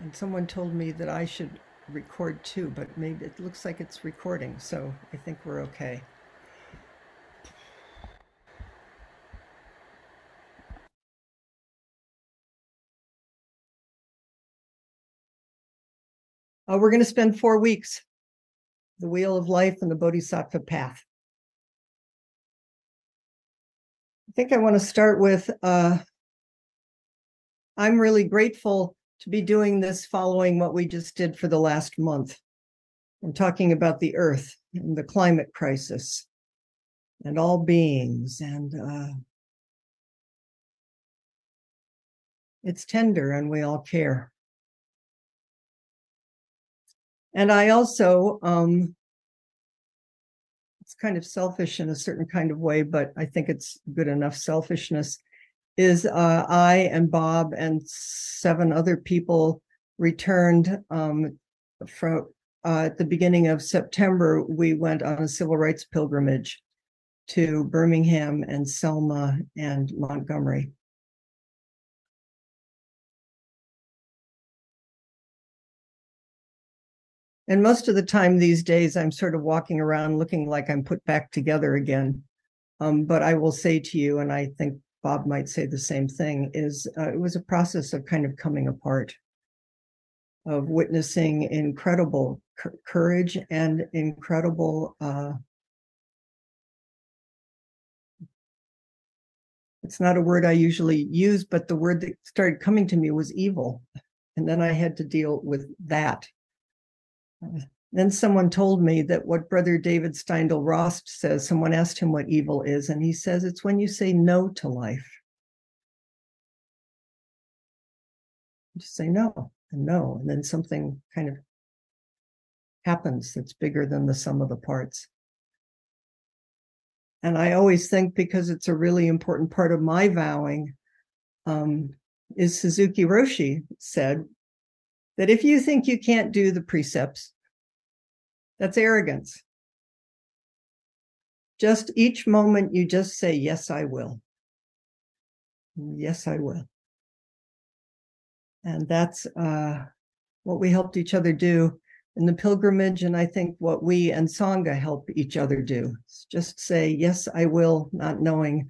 And someone told me that I should record too, but maybe it looks like it's recording, so I think we're okay. Uh, we're going to spend four weeks, the wheel of life and the bodhisattva path. I think I want to start with uh, I'm really grateful to be doing this following what we just did for the last month. I'm talking about the earth and the climate crisis and all beings and uh, it's tender and we all care. And I also, um, it's kind of selfish in a certain kind of way, but I think it's good enough selfishness. Is uh, I and Bob and seven other people returned um, from uh, at the beginning of September. We went on a civil rights pilgrimage to Birmingham and Selma and Montgomery. And most of the time these days, I'm sort of walking around looking like I'm put back together again. Um, but I will say to you, and I think Bob might say the same thing, is uh, it was a process of kind of coming apart, of witnessing incredible courage and incredible. Uh, it's not a word I usually use, but the word that started coming to me was evil. And then I had to deal with that then someone told me that what Brother David Steindl-Rast says, someone asked him what evil is, and he says it's when you say no to life. Just say no and no, and then something kind of happens that's bigger than the sum of the parts. And I always think because it's a really important part of my vowing, um, is Suzuki Roshi said, that if you think you can't do the precepts, that's arrogance. Just each moment you just say, Yes, I will. Yes, I will. And that's uh, what we helped each other do in the pilgrimage. And I think what we and Sangha help each other do is just say, Yes, I will, not knowing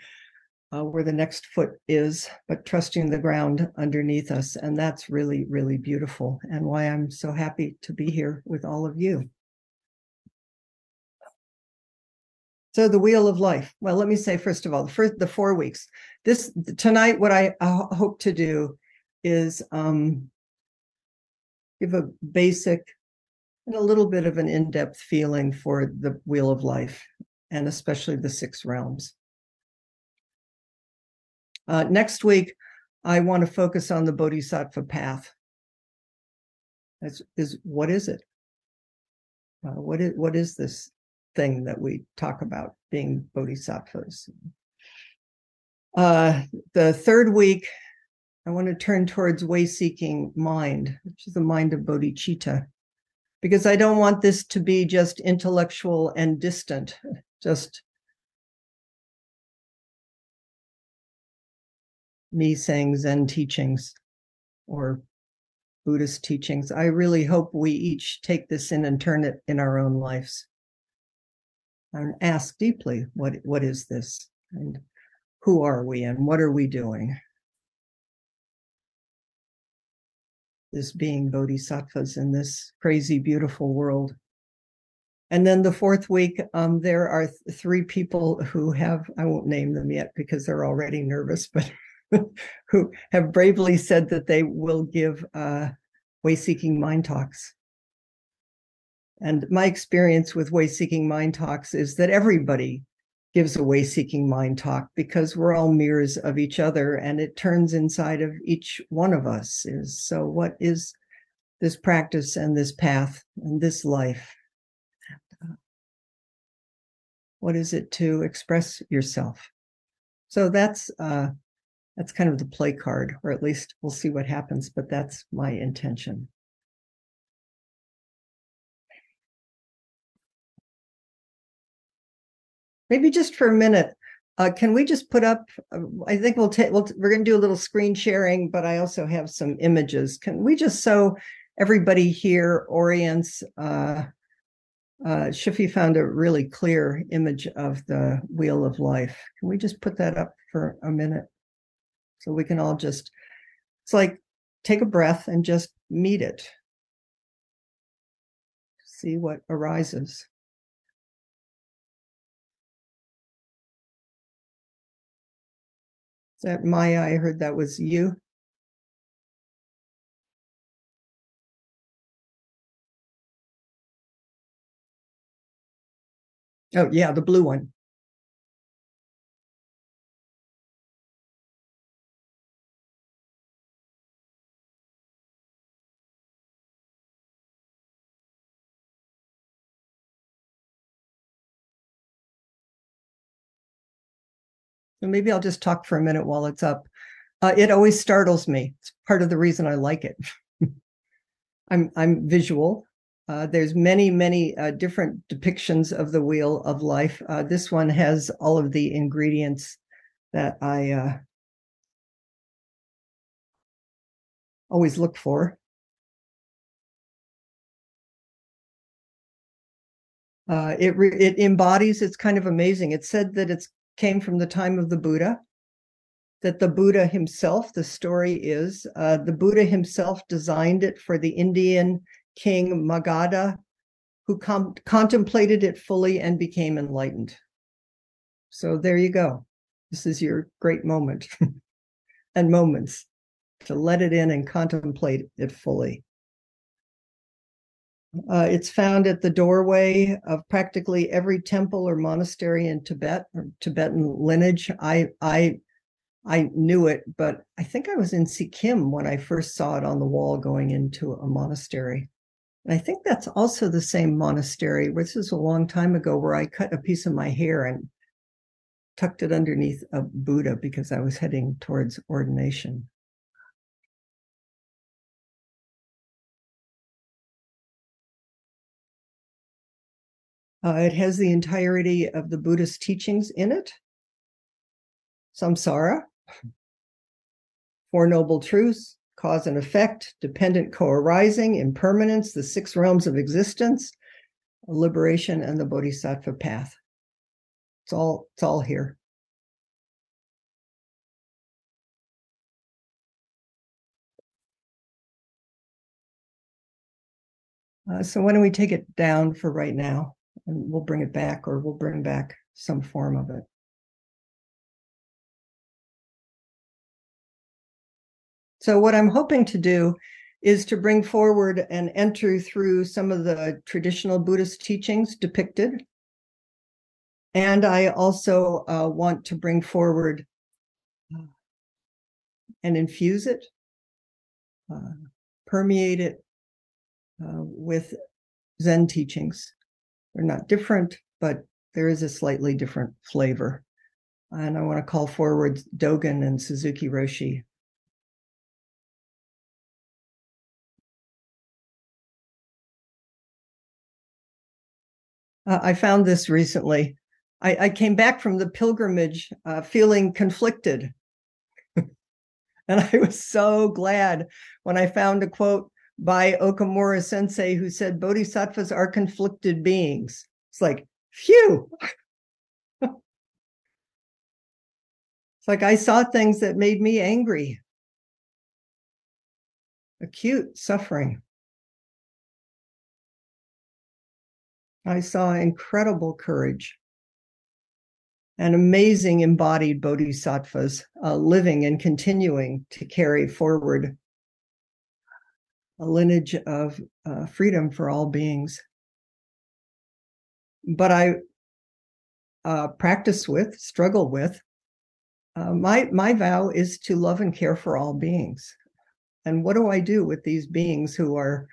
uh, where the next foot is, but trusting the ground underneath us. And that's really, really beautiful, and why I'm so happy to be here with all of you. So the wheel of life. Well, let me say first of all, the first the four weeks. This tonight, what I hope to do is um, give a basic and a little bit of an in-depth feeling for the wheel of life, and especially the six realms. Uh, next week, I want to focus on the Bodhisattva path. That's, is what is it? Uh, what is what is this thing that we talk about being bodhisattvas? Uh, the third week, I want to turn towards way seeking mind, which is the mind of bodhicitta, because I don't want this to be just intellectual and distant, just me saying Zen teachings or Buddhist teachings. I really hope we each take this in and turn it in our own lives and ask deeply what what is this? And who are we and what are we doing? This being bodhisattvas in this crazy beautiful world. And then the fourth week um, there are th- three people who have i won't name them yet because they're already nervous but who have bravely said that they will give uh, way seeking mind talks. And my experience with way seeking mind talks is that everybody gives a way seeking mind talk because we're all mirrors of each other and it turns inside of each one of us is. So what is this practice and this path and this life? What is it to express yourself? So that's uh, that's kind of the play card, or at least we'll see what happens, but that's my intention. Maybe just for a minute, Uh, can we just put up? Uh, I think we'll take. We'll, we're going to do a little screen sharing, but I also have some images. Can we just so everybody here orients? Uh, uh, Shifi found a really clear image of the wheel of life. Can we just put that up for a minute, so we can all just? It's like take a breath and just meet it. See what arises. That Maya? I heard that was you. Oh, yeah, the blue one. Maybe I'll just talk for a minute while it's up. Uh, it always startles me. It's part of the reason I like it. I'm I'm visual. Uh, there's many many uh, different depictions of the wheel of life. Uh, this one has all of the ingredients that I uh, always look for. Uh, it re- it embodies. It's kind of amazing. It said that it's came from the time of the Buddha. That the Buddha himself, the story is, uh, the Buddha himself designed it for the Indian king Magadha, who com- contemplated it fully and became enlightened. So there you go. This is your great moment and moments to let it in and contemplate it fully. Uh, it's found at the doorway of practically every temple or monastery in Tibet or Tibetan lineage. I I I knew it, but I think I was in Sikkim when I first saw it on the wall going into a monastery. And I think that's also the same monastery. This is a long time ago where I cut a piece of my hair and tucked it underneath a Buddha because I was heading towards ordination. Uh, it has the entirety of the Buddhist teachings in it. Samsara, Four Noble Truths, Cause and Effect, Dependent Co-arising, Impermanence, the Six Realms of Existence, Liberation, and the Bodhisattva Path. It's all, it's all here. Uh, so why don't we take it down for right now? And we'll bring it back or we'll bring back some form of it. So, what I'm hoping to do is to bring forward and enter through some of the traditional Buddhist teachings depicted. And I also uh, want to bring forward uh, and infuse it, uh, permeate it uh, with Zen teachings. They're not different, but there is a slightly different flavor. And I want to call forward Dogen and Suzuki Roshi. Uh, I found this recently. I, I, came back from the pilgrimage uh, feeling conflicted. and I was so glad when I found a quote by Okumura sensei who said bodhisattvas are conflicted beings. It's like, phew. it's like I saw things that made me angry, acute suffering. I saw incredible courage and amazing embodied bodhisattvas uh, living and continuing to carry forward a lineage of uh, freedom for all beings. But I uh, practice with, struggle with. Uh, my my vow is to love and care for all beings. And what do I do with these beings who are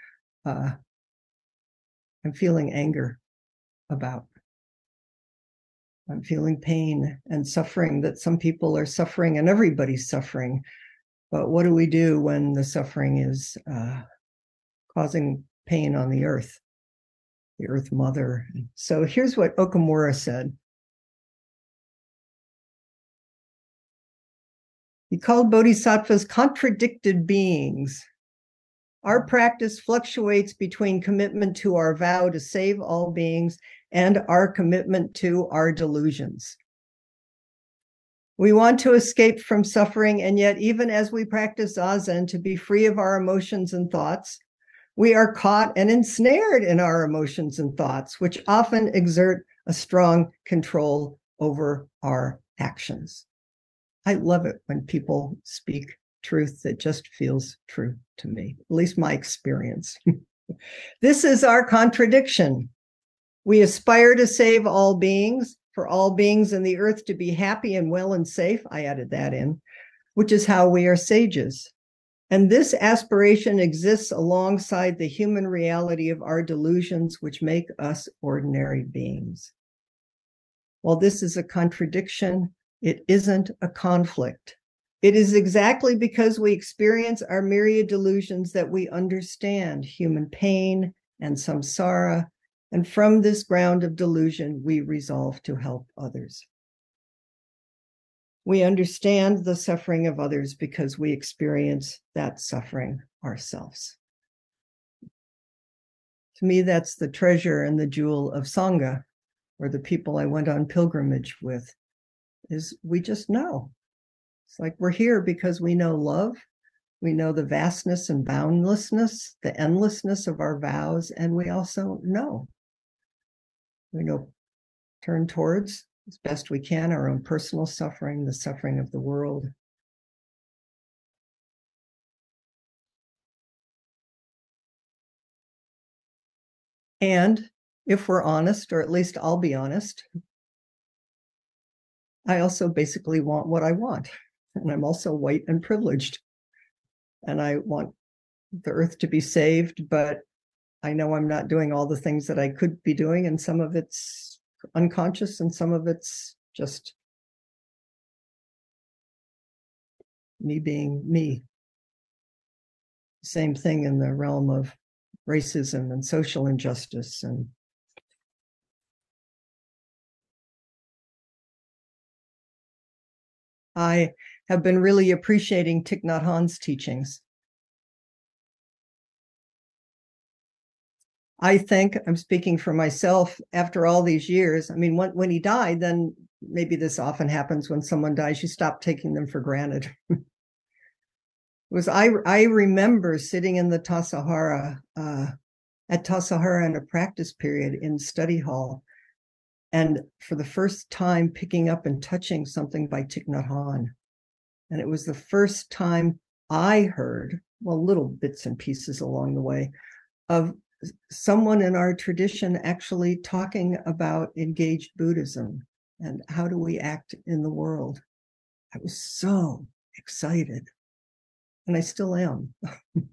uh, I'm feeling anger about? I'm feeling pain and suffering that some people are suffering and everybody's suffering. But what do we do when the suffering is uh, causing pain on the earth, the earth mother. So here's what Okumura said He called bodhisattvas contradicted beings. Our hmm. practice fluctuates between commitment to our vow to save all beings and our commitment to our delusions. We want to escape from suffering, and yet, even as we practice Zazen to be free of our emotions and thoughts, we are caught and ensnared in our emotions and thoughts, which often exert a strong control over our actions. I love it when people speak truth that just feels true to me, at least my experience. this is our contradiction. We aspire to save all beings, for all beings in the earth to be happy and well and safe. I added that in, which is how we are sages. And this aspiration exists alongside the human reality of our delusions, which make us ordinary beings. While this is a contradiction, it isn't a conflict. It is exactly because we experience our myriad delusions that we understand human pain and samsara. And from this ground of delusion, we resolve to help others. We understand the suffering of others because we experience that suffering ourselves. To me, that's the treasure and the jewel of Sangha, or the people I went on pilgrimage with, is we just know. It's like we're here because we know love, we know the vastness and boundlessness, the endlessness of our vows, and we also know. We know turn towards as best we can our own personal suffering, the suffering of the world. And if we're honest, or at least I'll be honest, I also basically want what I want. And I'm also white and privileged. And I want the earth to be saved, but I know I'm not doing all the things that I could be doing. And some of it's unconscious and some of it's just me being me. Same thing in the realm of racism and social injustice and I have been really appreciating Thich Nhat Hanh's teachings. I think I'm speaking for myself after all these years. I mean, when, when he died, then maybe this often happens when someone dies, you stop taking them for granted. was I I remember sitting in the Tassajara, uh, at Tassajara in a practice period in study hall, and for the first time picking up and touching something by Thich Nhat Hanh. And it was the first time I heard, well, little bits and pieces along the way, of someone in our tradition actually talking about engaged Buddhism and how do we act in the world. I was so excited, and I still am.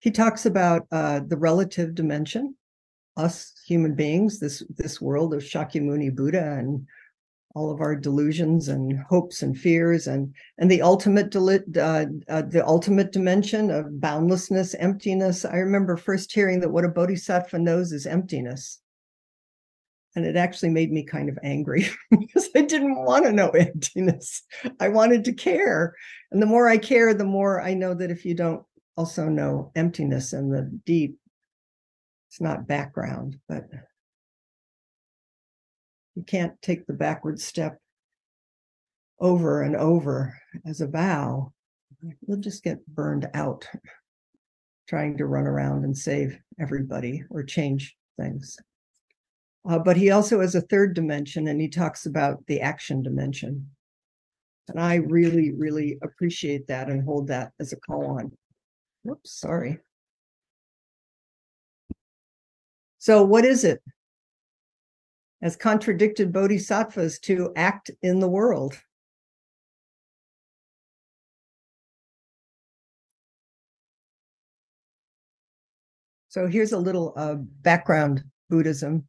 he talks about uh, the relative dimension us human beings, this this world of Shakyamuni Buddha and all of our delusions and hopes and fears and and the ultimate uh, uh, the ultimate dimension of boundlessness, emptiness. I remember first hearing that what a bodhisattva knows is emptiness. And it actually made me kind of angry because I didn't want to know emptiness. I wanted to care. And the more I care, the more I know that if you don't also know emptiness and the deep, it's not background, but you can't take the backward step over and over as a vow. You'll just get burned out trying to run around and save everybody or change things. Uh, but he also has a third dimension, and he talks about the action dimension. And I really, really appreciate that and hold that as a call on. Whoops, sorry. So, what is it? As contradicted bodhisattvas to act in the world. So here's a little uh, background Buddhism.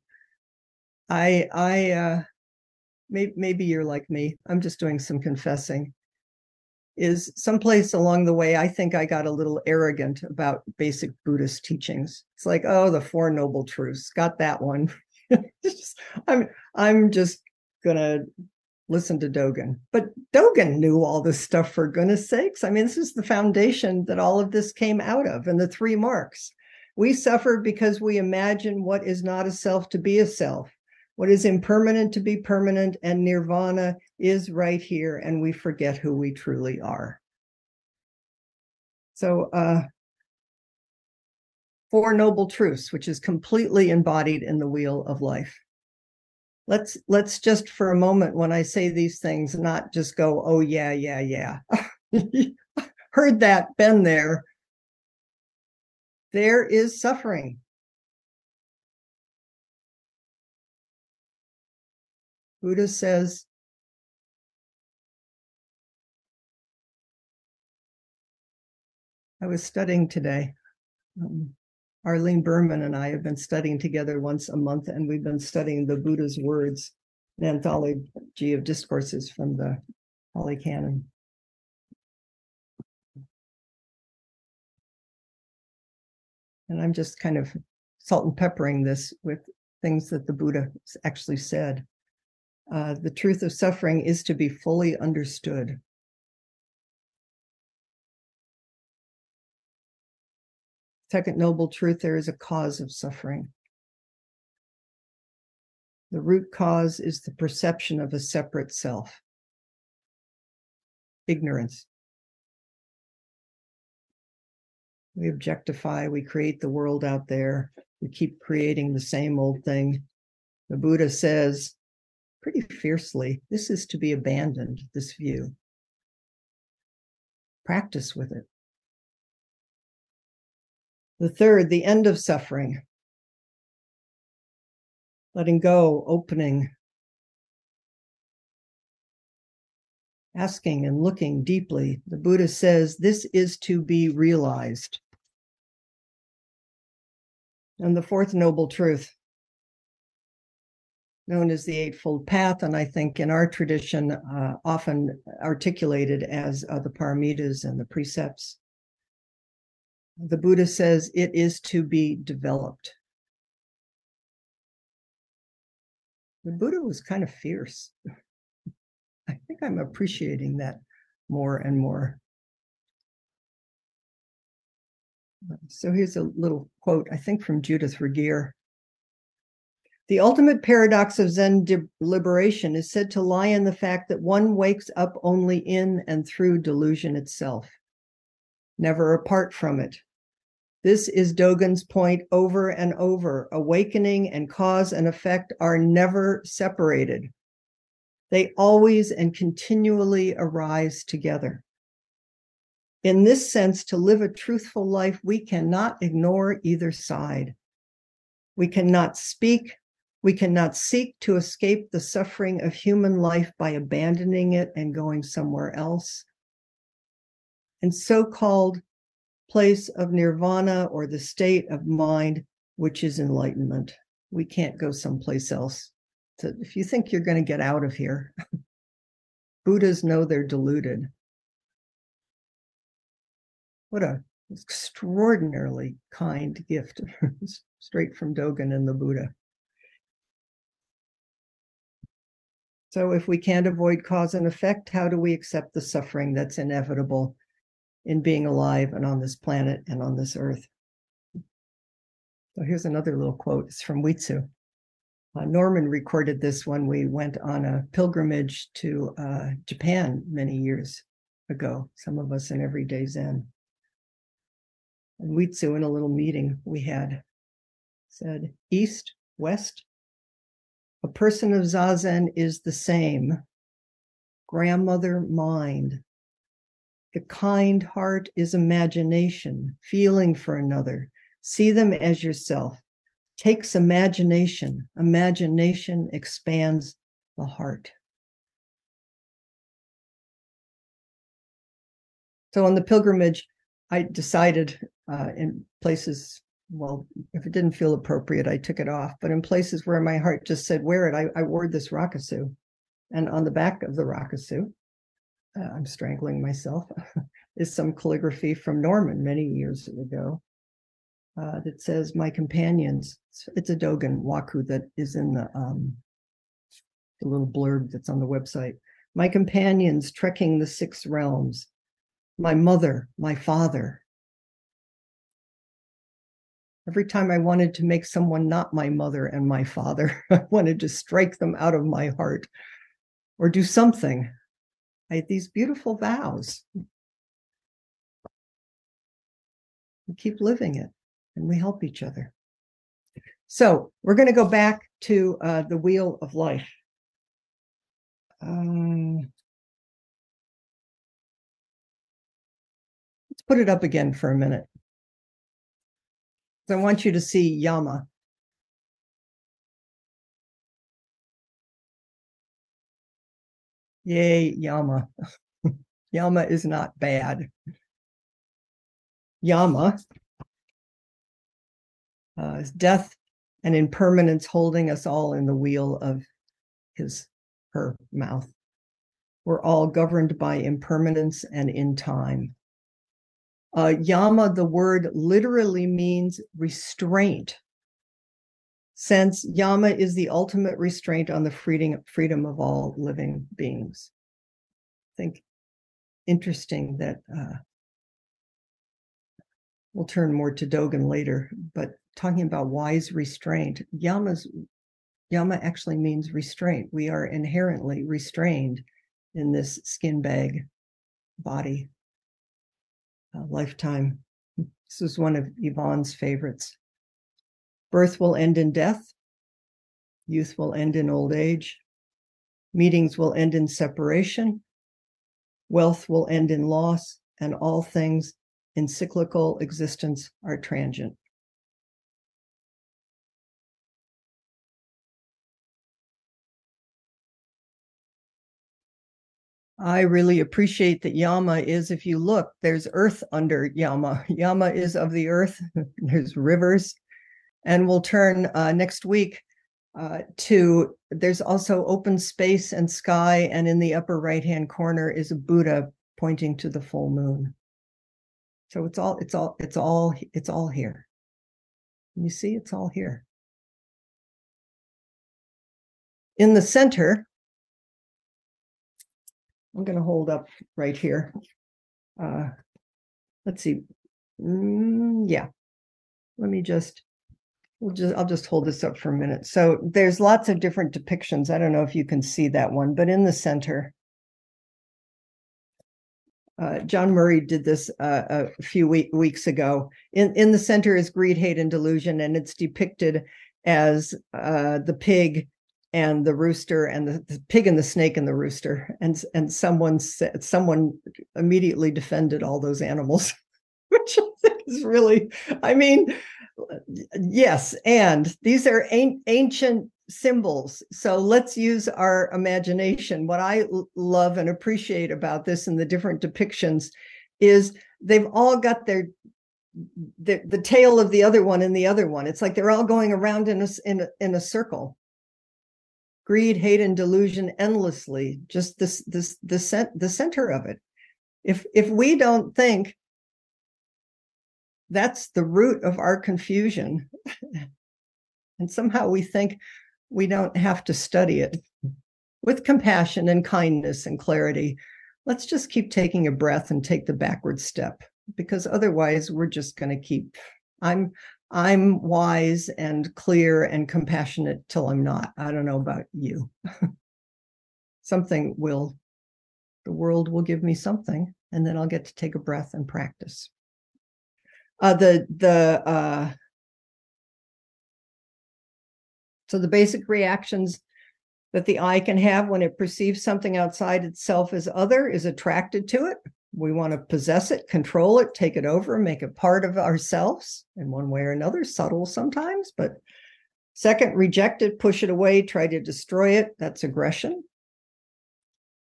I I uh, maybe maybe you're like me. I'm just doing some confessing is someplace along the way, I think I got a little arrogant about basic Buddhist teachings. It's like, oh, the Four Noble Truths, got that one. I'm I'm just gonna listen to Dogen. But Dogen knew all this stuff for goodness sakes. I mean, this is the foundation that all of this came out of, and the three marks. We suffer because we imagine what is not a self to be a self, what is impermanent to be permanent, and nirvana is right here, and we forget who we truly are. So, uh, Four Noble Truths, which is completely embodied in the Wheel of Life. Let's let's just for a moment when i say these things not just go oh yeah yeah yeah. Heard that been there. There is suffering. Buddha says i was studying today. Um, Arlene Berman and I have been studying together once a month, and we've been studying the Buddha's words, an anthology of discourses from the Pali Canon. And I'm just kind of salt and peppering this with things that the Buddha actually said. Uh, the truth of suffering is to be fully understood. Second noble truth there is a cause of suffering. The root cause is the perception of a separate self, ignorance. We objectify, we create the world out there, we keep creating the same old thing. The Buddha says pretty fiercely this is to be abandoned, this view. Practice with it. The third, the end of suffering. Letting go, opening, asking and looking deeply. The Buddha says this is to be realized. And the fourth noble truth, known as the Eightfold Path, and I think in our tradition, uh, often articulated as uh, the paramitas and the precepts the Buddha says it is to be developed. The Buddha was kind of fierce. I think I'm appreciating that more and more. So here's a little quote, I think from Judith Ragir. The ultimate paradox of Zen liberation is said to lie in the fact that one wakes up only in and through delusion itself, never apart from it, this is Dogen's point over and over. Awakening and cause and effect are never separated. They always and continually arise together. In this sense, to live a truthful life, we cannot ignore either side. We cannot speak, we cannot seek to escape the suffering of human life by abandoning it and going somewhere else. And so called place of nirvana or the state of mind, which is enlightenment. We can't go someplace else. So if you think you're going to get out of here, Buddhas know they're deluded. What a extraordinarily kind gift straight from Dogen and the Buddha. So, if we can't avoid cause and effect, how do we accept the suffering that's inevitable in being alive and on this planet and on this earth. So here's another little quote. It's from Uitzu. Uh, Norman recorded this when we went on a pilgrimage to uh, Japan many years ago, some of us in Everyday Zen. And Uitzu, in a little meeting we had, said, East, West, a person of Zazen is the same. Grandmother mind, the kind heart is imagination, feeling for another. See them as yourself. Takes imagination. Imagination expands the heart. So on the pilgrimage, I decided uh, in places, well, if it didn't feel appropriate, I took it off. But in places where my heart just said, wear it, I, I wore this rakusu. And on the back of the rakusu, uh, I'm strangling myself, is some calligraphy from Norman many years ago uh, that says, My companions. It's a Dogen waka that is in the, um, the little blurb that's on the website. my companions trekking the six realms, my mother, my father. Every time I wanted to make someone not my mother and my father, I wanted to strike them out of my heart or do something. I these beautiful vows. We keep living it and we help each other. So we're going to go back to uh, the wheel of life. Um, let's put it up again for a minute. I want you to see Yama. Yay, Yama. Yama is not bad. Yama uh, death and impermanence holding us all in the wheel of his her mouth. We're all governed by impermanence and in time. Uh, yama, the word literally means restraint, since yama is the ultimate restraint on the freedom, freedom of all living beings. I think interesting that uh, we'll turn more to Dogen later, but talking about wise restraint, yama's yama actually means restraint. We are inherently restrained in this skin bag body uh, lifetime. This is one of Yvonne's favorites. Birth will end in death. Youth will end in old age. Meetings will end in separation. Wealth will end in loss, and all things in cyclical existence are transient. I really appreciate that Yama is, if you look, there's earth under Yama. Yama is of the earth, there's rivers. And we'll turn uh, next week uh, to there's also open space and sky. And in the upper right hand corner is a Buddha pointing to the full moon. So it's all, it's all, it's all, it's all here. You see, it's all here. In the center, I'm going to hold up right here. Uh, let's see. Mm, yeah. Let me just, we'll just, I'll just hold this up for a minute. So there's lots of different depictions. I don't know if you can see that one, but in the center, uh, John Murray did this uh, a few week, weeks ago. In in the center is greed, hate, and delusion, and it's depicted as uh, the pig and the rooster and the, the, pig and the snake and the rooster and and someone said someone immediately defended all those animals which I think is really I mean yes and these are ancient symbols. So let's use our imagination. What I love and appreciate about this and the different depictions is they've all got their the, the tail of the other one and the other one. It's like they're all going around in a in a, in a circle. Greed, hate, and delusion endlessly, just this this the cent, the center of it. If if we don't think that's the root of our confusion, and somehow we think we don't have to study it with compassion and kindness and clarity, let's just keep taking a breath and take the backward step because otherwise we're just going to keep i'm I'm wise and clear and compassionate till I'm not. I don't know about you. something will, the world will give me something, and then I'll get to take a breath and practice. Uh, the the uh, so the basic reactions that the eye can have when it perceives something outside itself as other is attracted to it we want to possess it, control it, take it over, make it part of ourselves in one way or another, subtle sometimes. But second, reject it, push it away, try to destroy it. That's aggression.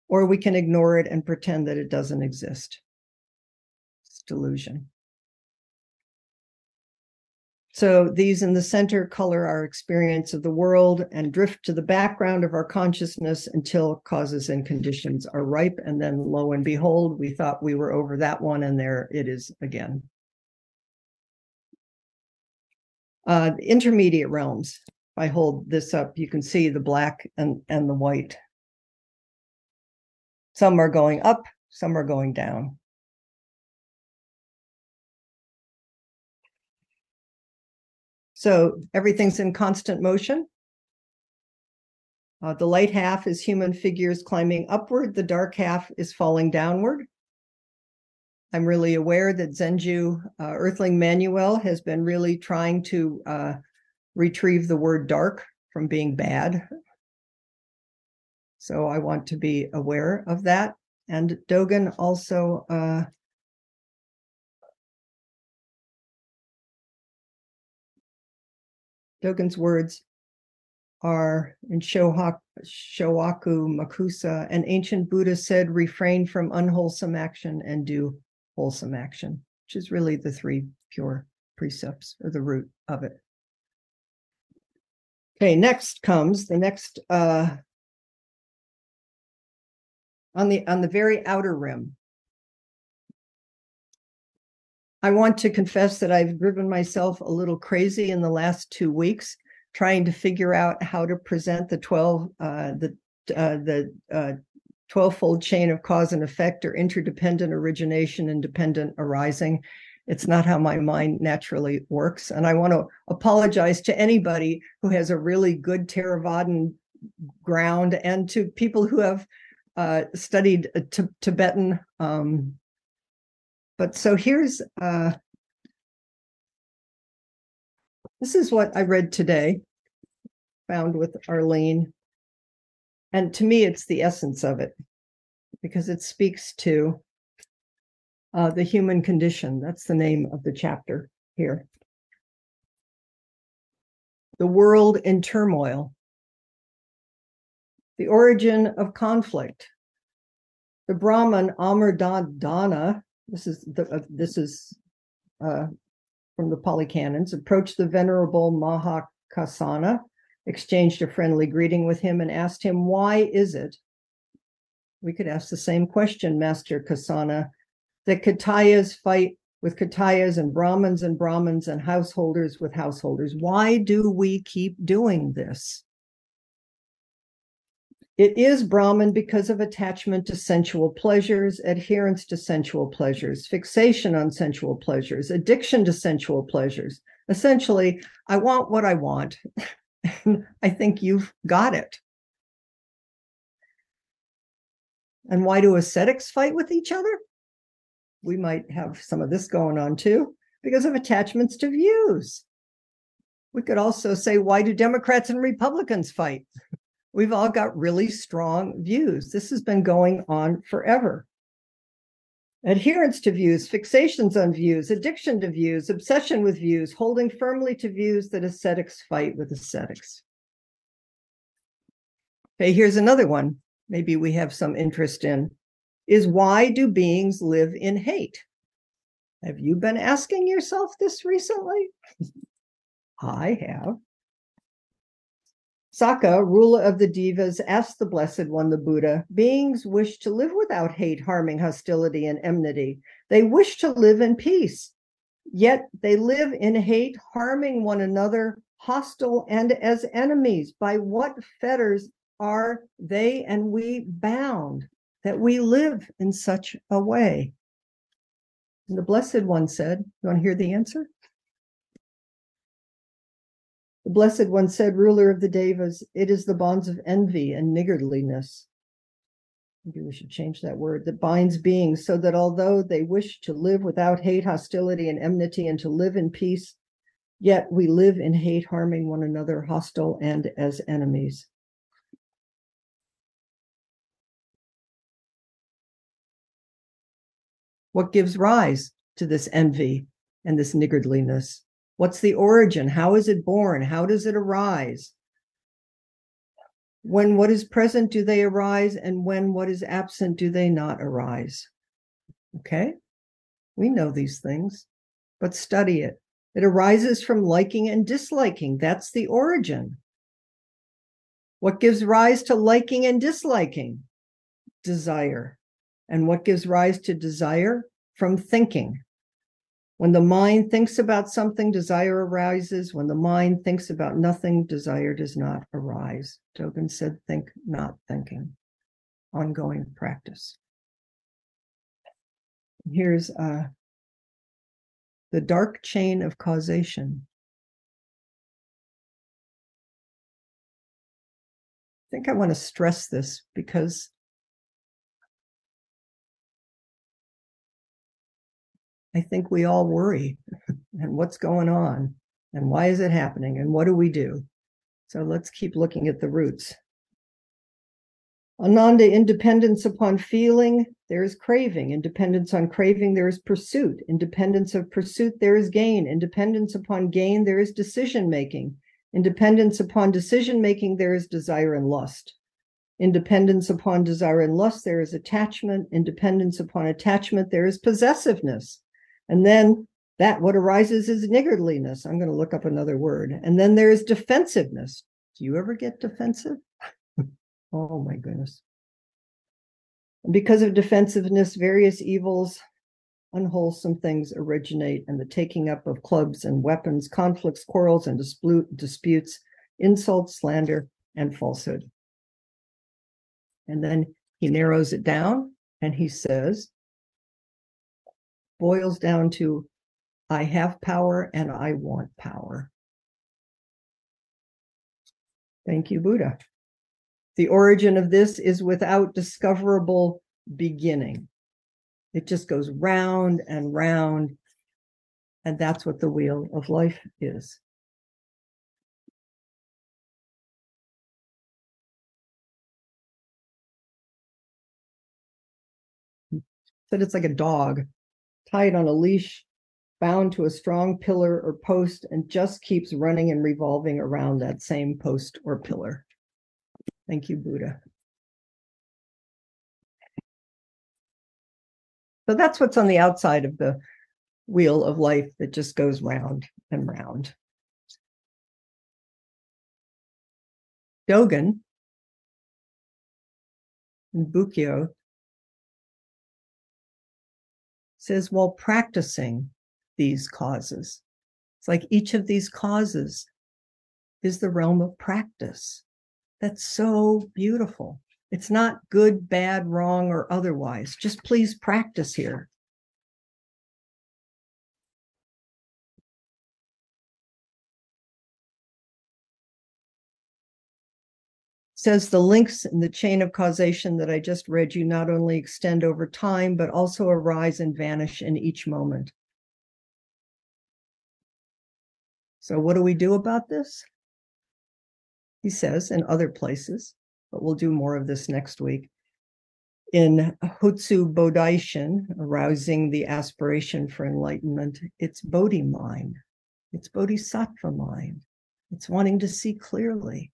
Or we can ignore it and pretend that it doesn't exist. It's delusion. So these in the center color our experience of the world and drift to the background of our consciousness until causes and conditions are ripe. And then lo and behold, we thought we were over that one, and there it is again. Uh, intermediate realms. If I hold this up, you can see the black and, and the white. Some are going up, some are going down. So everything's in constant motion. Uh, the light half is human figures climbing upward, the dark half is falling downward. I'm really aware that Zenju uh, Earthlyn Manuel has been really trying to uh, retrieve the word dark from being bad. So I want to be aware of that. And Dogen also Dogen's words are in Shoaku Makusa, an ancient Buddha said, refrain from unwholesome action and do wholesome action, which is really the three pure precepts or the root of it. Okay, next comes the next uh on the on the very outer rim. I want to confess that I've driven myself a little crazy in the last two weeks trying to figure out how to present the 12 uh, the uh, the uh, 12 fold chain of cause and effect or interdependent origination and dependent arising. It's not how my mind naturally works and i want to apologize to anybody who has a really good theravadan ground and to people who have uh, studied t- tibetan um, but so here's uh, this is what I read today, found with Arlene. And to me, it's the essence of it because it speaks to uh, the human condition. That's the name of the chapter here. The world in turmoil, the origin of conflict. The Brahman Amardana, this is the, uh, this is uh, from the Pali Canons, approached the Venerable Mahakaccana, exchanged a friendly greeting with him, and asked him, Why is it? We could ask the same question, Master Kaccana, that Kshatriyas fight with Kshatriyas and Brahmins and Brahmins and householders with householders. Why do we keep doing this? It is Brahman because of attachment to sensual pleasures, adherence to sensual pleasures, fixation on sensual pleasures, addiction to sensual pleasures. Essentially, I want what I want. I think you've got it. And why do ascetics fight with each other? We might have some of this going on too, because of attachments to views. We could also say, why do Democrats and Republicans fight? We've all got really strong views. This has been going on forever. Adherence to views, fixations on views, addiction to views, obsession with views, holding firmly to views that ascetics fight with ascetics. Okay, here's another one. Maybe we have some interest in is why do beings live in hate? Have you been asking yourself this recently? I have. Sakka, ruler of the Devas, asked the Blessed One, the Buddha, beings wish to live without hate, harming, hostility, and enmity. They wish to live in peace, yet they live in hate, harming one another, hostile, and as enemies. By what fetters are they and we bound that we live in such a way? And the Blessed One said, You want to hear the answer? Blessed One said, Ruler of the Devas, it is the bonds of envy and niggardliness. Maybe we should change that word that binds beings so that although they wish to live without hate, hostility, and enmity and to live in peace, yet we live in hate, harming one another, hostile, and as enemies. What gives rise to this envy and this niggardliness? What's the origin? How is it born? How does it arise? When what is present do they arise, and when what is absent do they not arise? Okay, we know these things, but study it. It arises from liking and disliking. That's the origin. What gives rise to liking and disliking? Desire. And what gives rise to desire? From thinking. When the mind thinks about something, desire arises. When the mind thinks about nothing, desire does not arise. Dogen said, think not thinking. ongoing practice. Here's uh, the dark chain of causation. I think I want to stress this because I think we all worry and what's going on and why is it happening and what do we do? So let's keep looking at the roots. Ananda, independence upon feeling, there is craving. Independence on craving, there is pursuit. Independence of pursuit, there is gain. Independence upon gain, there is decision making. Independence upon decision making, there is desire and lust. Independence upon desire and lust, there is attachment. Independence upon attachment, there is possessiveness. And then that what arises is niggardliness. I'm going to look up another word. And then there is defensiveness. Do you ever get defensive? oh my goodness. because of defensiveness, various evils, unwholesome things originate, and the taking up of clubs and weapons, conflicts, quarrels, and disputes, insults, slander, and falsehood. And then he narrows it down and he says, boils down to I have power and I want power. Thank you, Buddha. The origin of this is without discoverable beginning. It just goes round and round. And that's what the wheel of life is. But it's like a dog tied on a leash, bound to a strong pillar or post, and just keeps running and revolving around that same post or pillar. Thank you, Buddha. So that's what's on the outside of the wheel of life that just goes round and round. Dogen and Bukkyo says, while practicing these causes, it's like each of these causes is the realm of practice. That's so beautiful. It's not good, bad, wrong, or otherwise. Just please practice here. Says the links in the chain of causation that I just read you not only extend over time, but also arise and vanish in each moment. So, what do we do about this? He says in other places, but we'll do more of this next week. In Hotsu Bodaishin, arousing the aspiration for enlightenment, it's Bodhi mind, it's Bodhisattva mind, it's wanting to see clearly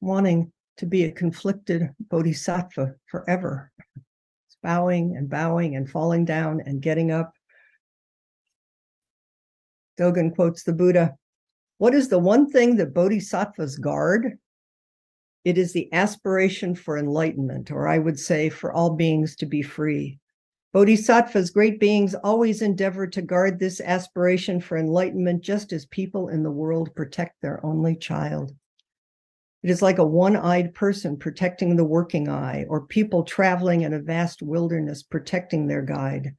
wanting to be a conflicted bodhisattva forever. It's bowing and bowing and falling down and getting up. Dogen quotes the Buddha What is the one thing that bodhisattvas guard? It is the aspiration for enlightenment, or I would say for all beings to be free. Bodhisattvas, great beings, always endeavor to guard this aspiration for enlightenment just as people in the world protect their only child. It is like a one eyed person protecting the working eye, or people traveling in a vast wilderness protecting their guide.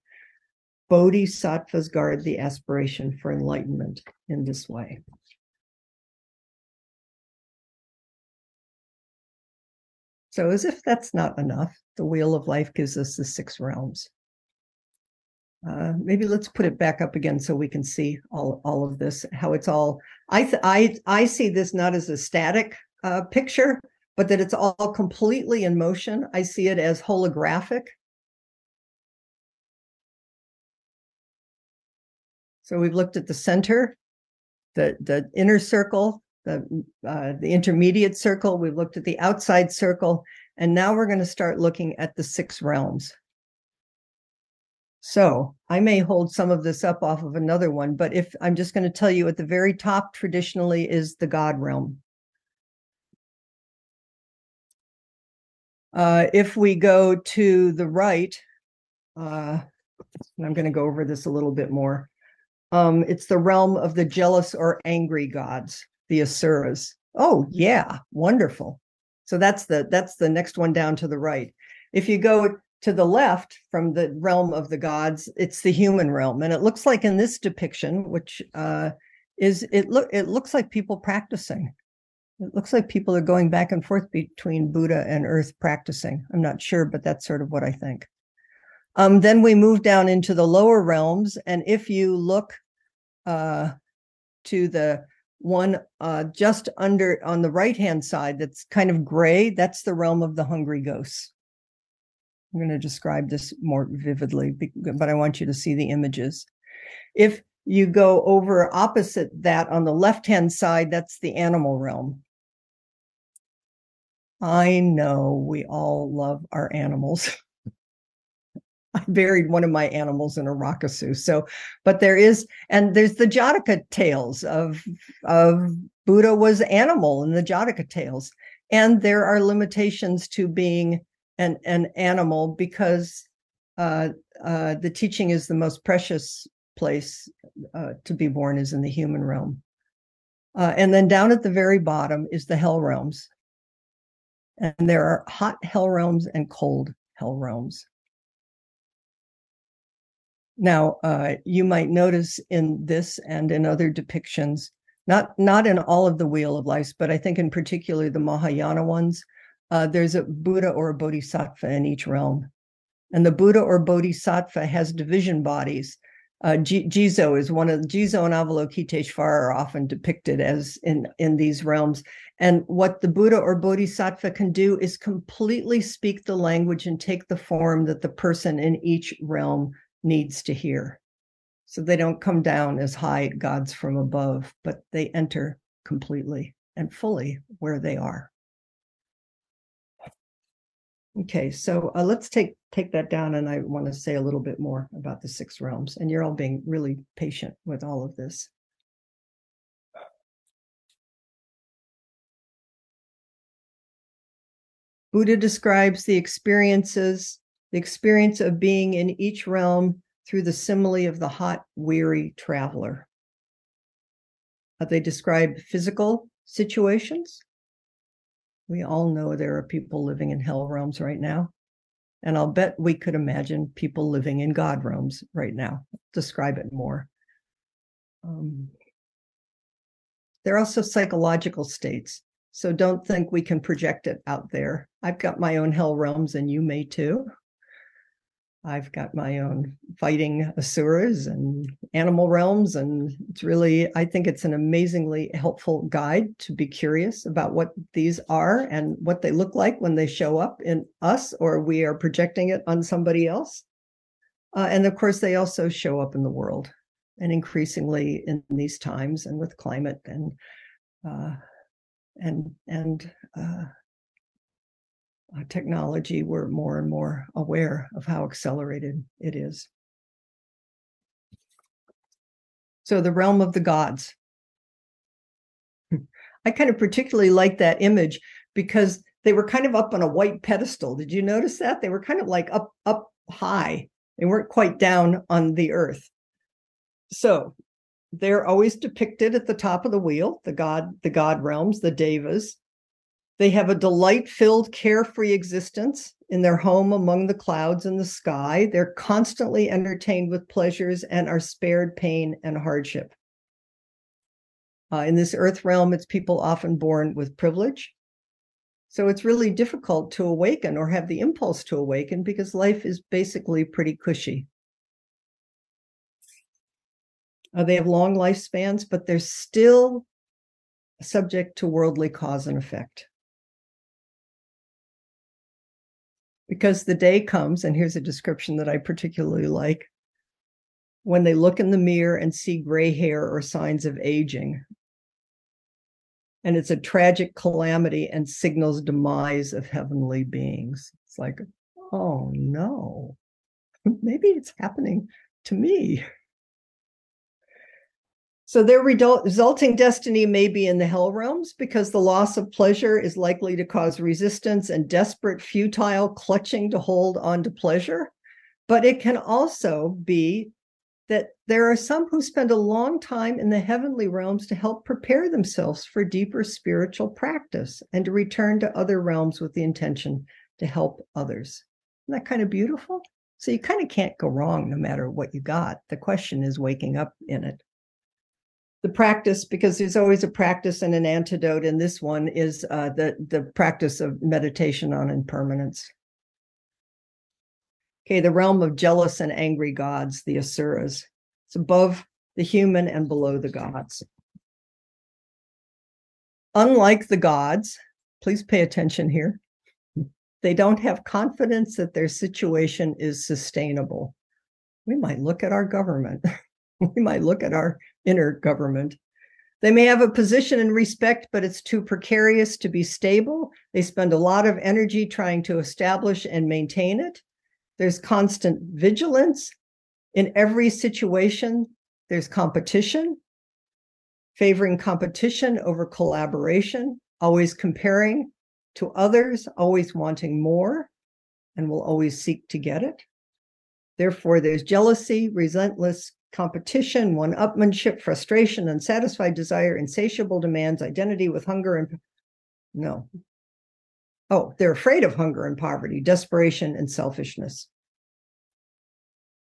Bodhisattvas guard the aspiration for enlightenment in this way. So, as if that's not enough, the wheel of life gives us the six realms. Uh, maybe let's put it back up again so we can see all, all of this, how it's all. I, th- I, I see this not as a static uh, picture, but that it's all completely in motion. I see it as holographic. So we've looked at the center, the the inner circle, the uh, the intermediate circle. We've looked at the outside circle, and now we're going to start looking at the six realms. So I may hold some of this up off of another one, but if I'm just going to tell you at the very top traditionally is the God realm. Uh, if we go to the right, uh, and I'm going to go over this a little bit more. Um, it's the realm of the jealous or angry gods, the Asuras. Oh, yeah, wonderful. So that's the that's the next one down to the right. If you go to the left from the realm of the gods, it's the human realm, and it looks like in this depiction, which uh, is it look it looks like people practicing. It looks like people are going back and forth between Buddha and Earth practicing. I'm not sure, but that's sort of what I think. Um, then we move down into the lower realms, and if you look uh, to the one uh, just under on the right hand side that's kind of gray, that's the realm of the hungry ghosts. I'm going to describe this more vividly, but I want you to see the images. If you go over opposite that on the left hand side, that's the animal realm. I know we all love our animals. I buried one of my animals in a rakusu. So, but there is, and there's the Jataka tales of of Buddha was animal in the Jataka tales, and there are limitations to being an an animal because uh, uh, the teaching is the most precious place uh, to be born is in the human realm, uh, and then down at the very bottom is the hell realms, and there are hot hell realms and cold hell realms. Now, uh, you might notice in this and in other depictions, not not in all of the Wheel of Life, but I think in particular the Mahayana ones, uh, there's a Buddha or a Bodhisattva in each realm, and the Buddha or Bodhisattva has division bodies. Uh, G- Jizo is one of Jizo and Avalokiteshvara are often depicted as in in these realms. And what the Buddha or Bodhisattva can do is completely speak the language and take the form that the person in each realm needs to hear. So they don't come down as high gods from above, but they enter completely and fully where they are. Okay, so uh, let's take take that down, and I want to say a little bit more about the six realms. And you're all being really patient with all of this. Buddha describes the experiences the experience of being in each realm through the simile of the hot, weary traveler. They describe physical situations. We all know there are people living in hell realms right now. And I'll bet we could imagine people living in God realms right now. Describe it more. Um, there are also psychological states. So don't think we can project it out there. I've got my own hell realms, and you may too. I've got my own fighting asuras and animal realms. And it's really, I think it's an amazingly helpful guide to be curious about what these are and what they look like when they show up in us or we are projecting it on somebody else. Uh, and of course, they also show up in the world and increasingly in these times and with climate and uh, and and uh, uh, technology, we're more and more aware of how accelerated it is. So, the realm of the gods. I kind of particularly like that image because they were kind of up on a white pedestal. Did you notice that? They were kind of like up up high. They weren't quite down on the earth. So, they're always depicted at the top of the wheel, the god the god realms, the devas, they have a delight filled, carefree existence in their home among the clouds and the sky. They're constantly entertained with pleasures and are spared pain and hardship. Uh, in this earth realm, it's people often born with privilege. So it's really difficult to awaken or have the impulse to awaken because life is basically pretty cushy. Uh, they have long lifespans, but they're still subject to worldly cause and effect. because the day comes, and here's a description that I particularly like when they look in the mirror and see gray hair or signs of aging. And it's a tragic calamity and signals demise of heavenly beings. It's like, oh no, maybe it's happening to me. So their resulting destiny may be in the hell realms because the loss of pleasure is likely to cause resistance and desperate, futile clutching to hold on to pleasure. But it can also be that there are some who spend a long time in the heavenly realms to help prepare themselves for deeper spiritual practice and to return to other realms with the intention to help others. Isn't that kind of beautiful? So you kind of can't go wrong no matter what you got. The question is waking up in it. The practice, because there's always a practice and an antidote, and this one is uh, the the practice of meditation on impermanence. Okay, the realm of jealous and angry gods, the asuras. It's above the human and below the gods. Unlike the gods, please pay attention here, they don't have confidence that their situation is sustainable. We might look at our government, we might look at our inner government. They may have a position and respect, but it's too precarious to be stable. They spend a lot of energy trying to establish and maintain it. There's constant vigilance. In every situation, there's competition, favoring competition over collaboration, always comparing to others, always wanting more, and will always seek to get it. Therefore, there's jealousy, relentless competition, one upmanship, frustration, unsatisfied desire, insatiable demands, identity with hunger and no. Oh, they're afraid of hunger and poverty, desperation and selfishness.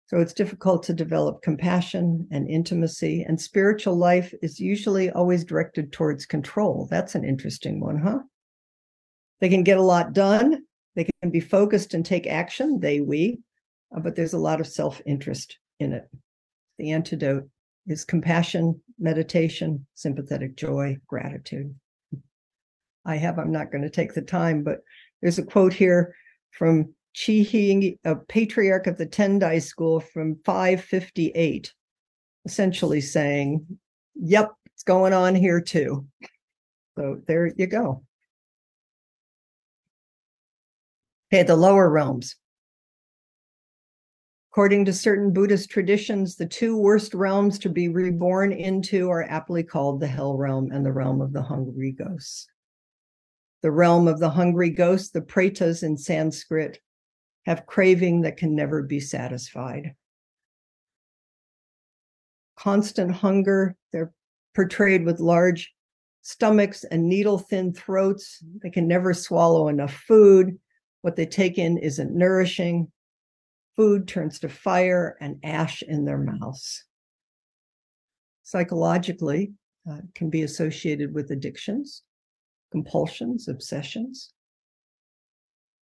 So it's difficult to develop compassion and intimacy, and spiritual life is usually always directed towards control. That's an interesting one, huh? They can get a lot done. They can be focused and take action, they, we, uh, but there's a lot of self interest in it. The antidote is compassion, meditation, sympathetic joy, gratitude. I have, I'm not going to take the time, but there's a quote here from Chih-i, a patriarch of the Tendai school from 558, essentially saying, Yep, it's going on here too. So there you go. Okay, the lower realms. According to certain Buddhist traditions, the two worst realms to be reborn into are aptly called the hell realm and the realm of the hungry ghosts. The realm of the hungry ghosts, the pretas in Sanskrit, have craving that can never be satisfied. Constant hunger, they're portrayed with large stomachs and needle thin throats. They can never swallow enough food. What they take in isn't nourishing. Food turns to fire and ash in their mouths. Psychologically, uh, can be associated with addictions, compulsions, obsessions.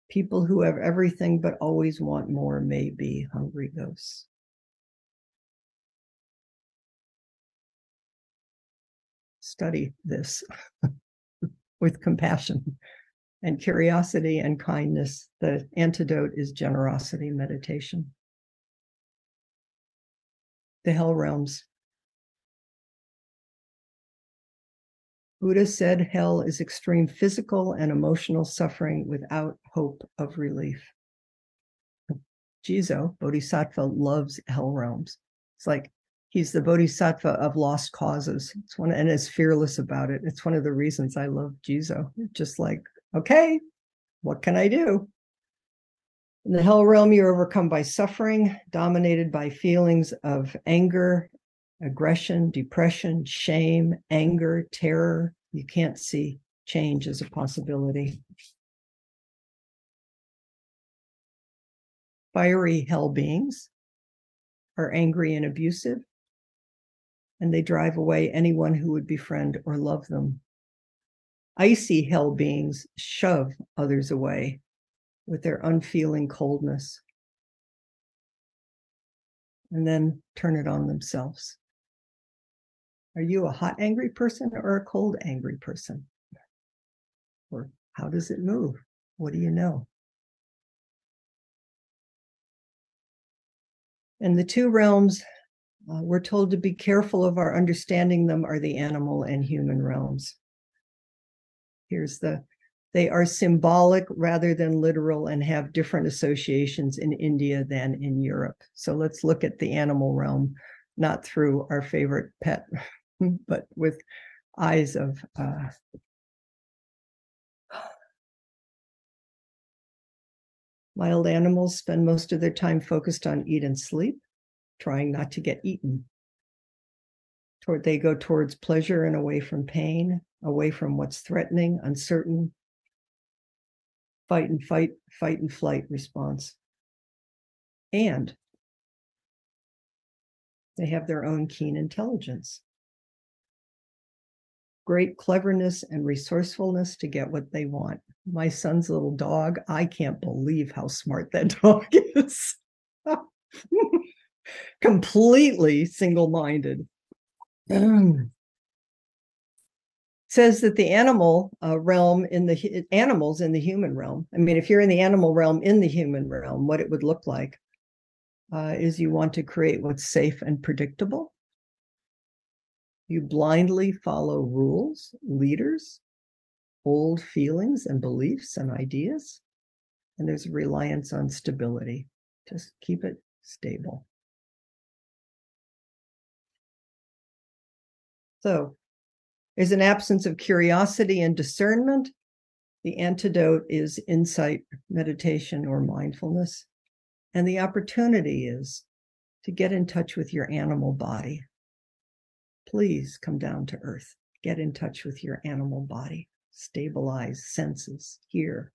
People who have everything but always want more may be hungry ghosts. Study this with compassion and curiosity and kindness. The antidote is generosity meditation. The hell realms. Buddha said hell is extreme physical and emotional suffering without hope of relief. Jizo, Bodhisattva, loves hell realms. It's like he's the Bodhisattva of lost causes. It's one and is fearless about it. It's one of the reasons I love Jizo. Just like okay, what can I do? In the hell realm, you're overcome by suffering, dominated by feelings of anger, aggression, depression, shame, anger, terror. You can't see change as a possibility. Fiery hell beings are angry and abusive, and they drive away anyone who would befriend or love them. Icy hell beings shove others away with their unfeeling coldness and then turn it on themselves. Are you a hot, angry person or a cold, angry person? Or how does it move? What do you know? And the two realms uh, we're told to be careful of our understanding them are the animal and human realms. Here's the they are symbolic rather than literal and have different associations in India than in Europe. So let's look at the animal realm, not through our favorite pet, but with eyes of uh, Wild animals spend most of their time focused on eat and sleep. trying not to get eaten. Toward they go towards pleasure and away from pain, away from what's threatening, uncertain. Fight and fight, fight and flight response. And they have their own keen intelligence, great cleverness and resourcefulness to get what they want. My son's little dog, I can't believe how smart that dog is. Completely single minded. says that the animal uh, realm in the animals in the human realm. I mean, if you're in the animal realm in the human realm, what it would look like uh, is you want to create what's safe and predictable. You blindly follow rules, leaders, old feelings and beliefs and ideas. And there's a reliance on stability. Just keep it stable. So there's an absence of curiosity and discernment. The antidote is insight, meditation, or mindfulness. And the opportunity is to get in touch with your animal body. Please come down to earth. Get in touch with your animal body. Stabilize senses here.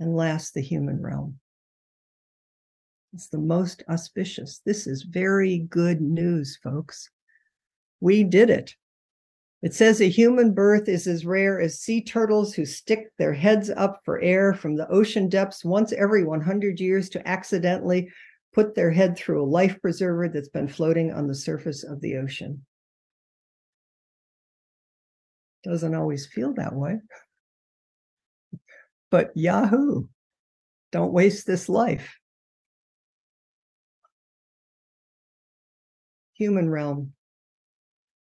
And last, the human realm. It's the most auspicious. This is very good news, folks. We did it. It says a human birth is as rare as sea turtles who stick their heads up for air from the ocean depths once every 100 years to accidentally put their head through a life preserver that's been floating on the surface of the ocean. Doesn't always feel that way. But Yahoo, don't waste this life. Human realm,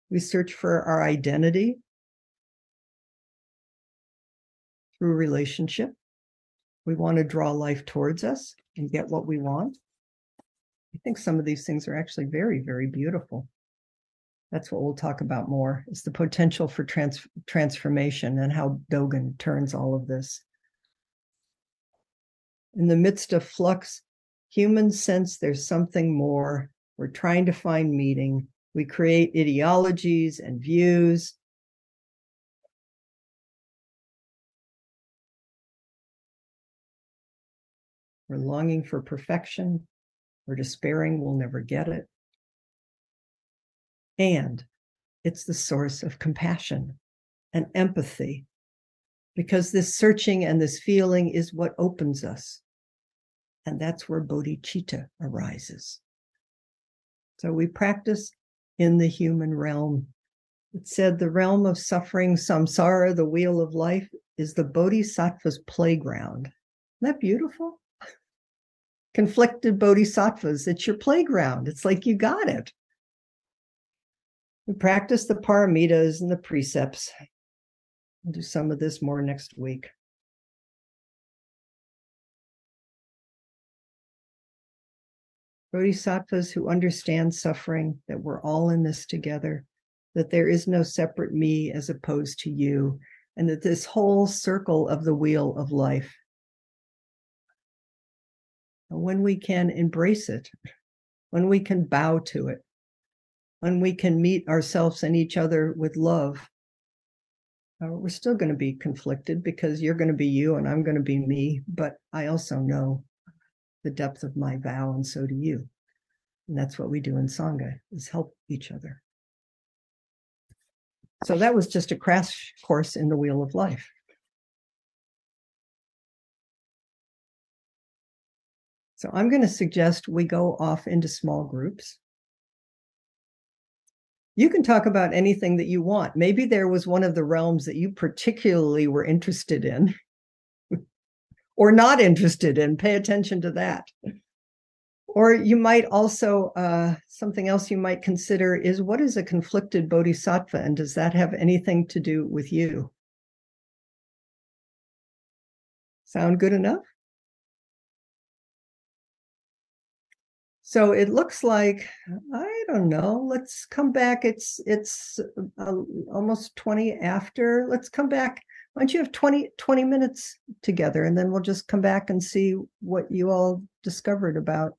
we search for our identity through relationship. We want to draw life towards us and get what we want. I think some of these things are actually very, very beautiful. That's what we'll talk about more is the potential for trans- transformation and how Dogen turns all of this. In the midst of flux, humans sense there's something more. We're trying to find meaning. We create ideologies and views. We're longing for perfection. We're despairing we'll never get it. And it's the source of compassion and empathy because this searching and this feeling is what opens us. And that's where bodhicitta arises. So we practice in the human realm. It said the realm of suffering, samsara, the wheel of life, is the bodhisattva's playground. Isn't that beautiful? Conflicted bodhisattvas, it's your playground. It's like you got it. We practice the paramitas and the precepts. We'll do some of this more next week. Bodhisattvas who understand suffering, that we're all in this together, that there is no separate me as opposed to you, and that this whole circle of the wheel of life. When we can embrace it, when we can bow to it, when we can meet ourselves and each other with love, uh, we're still going to be conflicted because you're going to be you and I'm going to be me. But I also know the depth of my vow, and so do you. And that's what we do in Sangha is help each other. So that was just a crash course in the wheel of life. So I'm going to suggest we go off into small groups. You can talk about anything that you want. Maybe there was one of the realms that you particularly were interested in or not interested in. Pay attention to that. Or you might also, uh, something else you might consider is what is a conflicted bodhisattva, and does that have anything to do with you? Sound good enough? So it looks like I don't know. Let's come back. It's it's uh, almost twenty after. Let's come back why don't you have 20, 20 minutes together and then we'll just come back and see what you all discovered about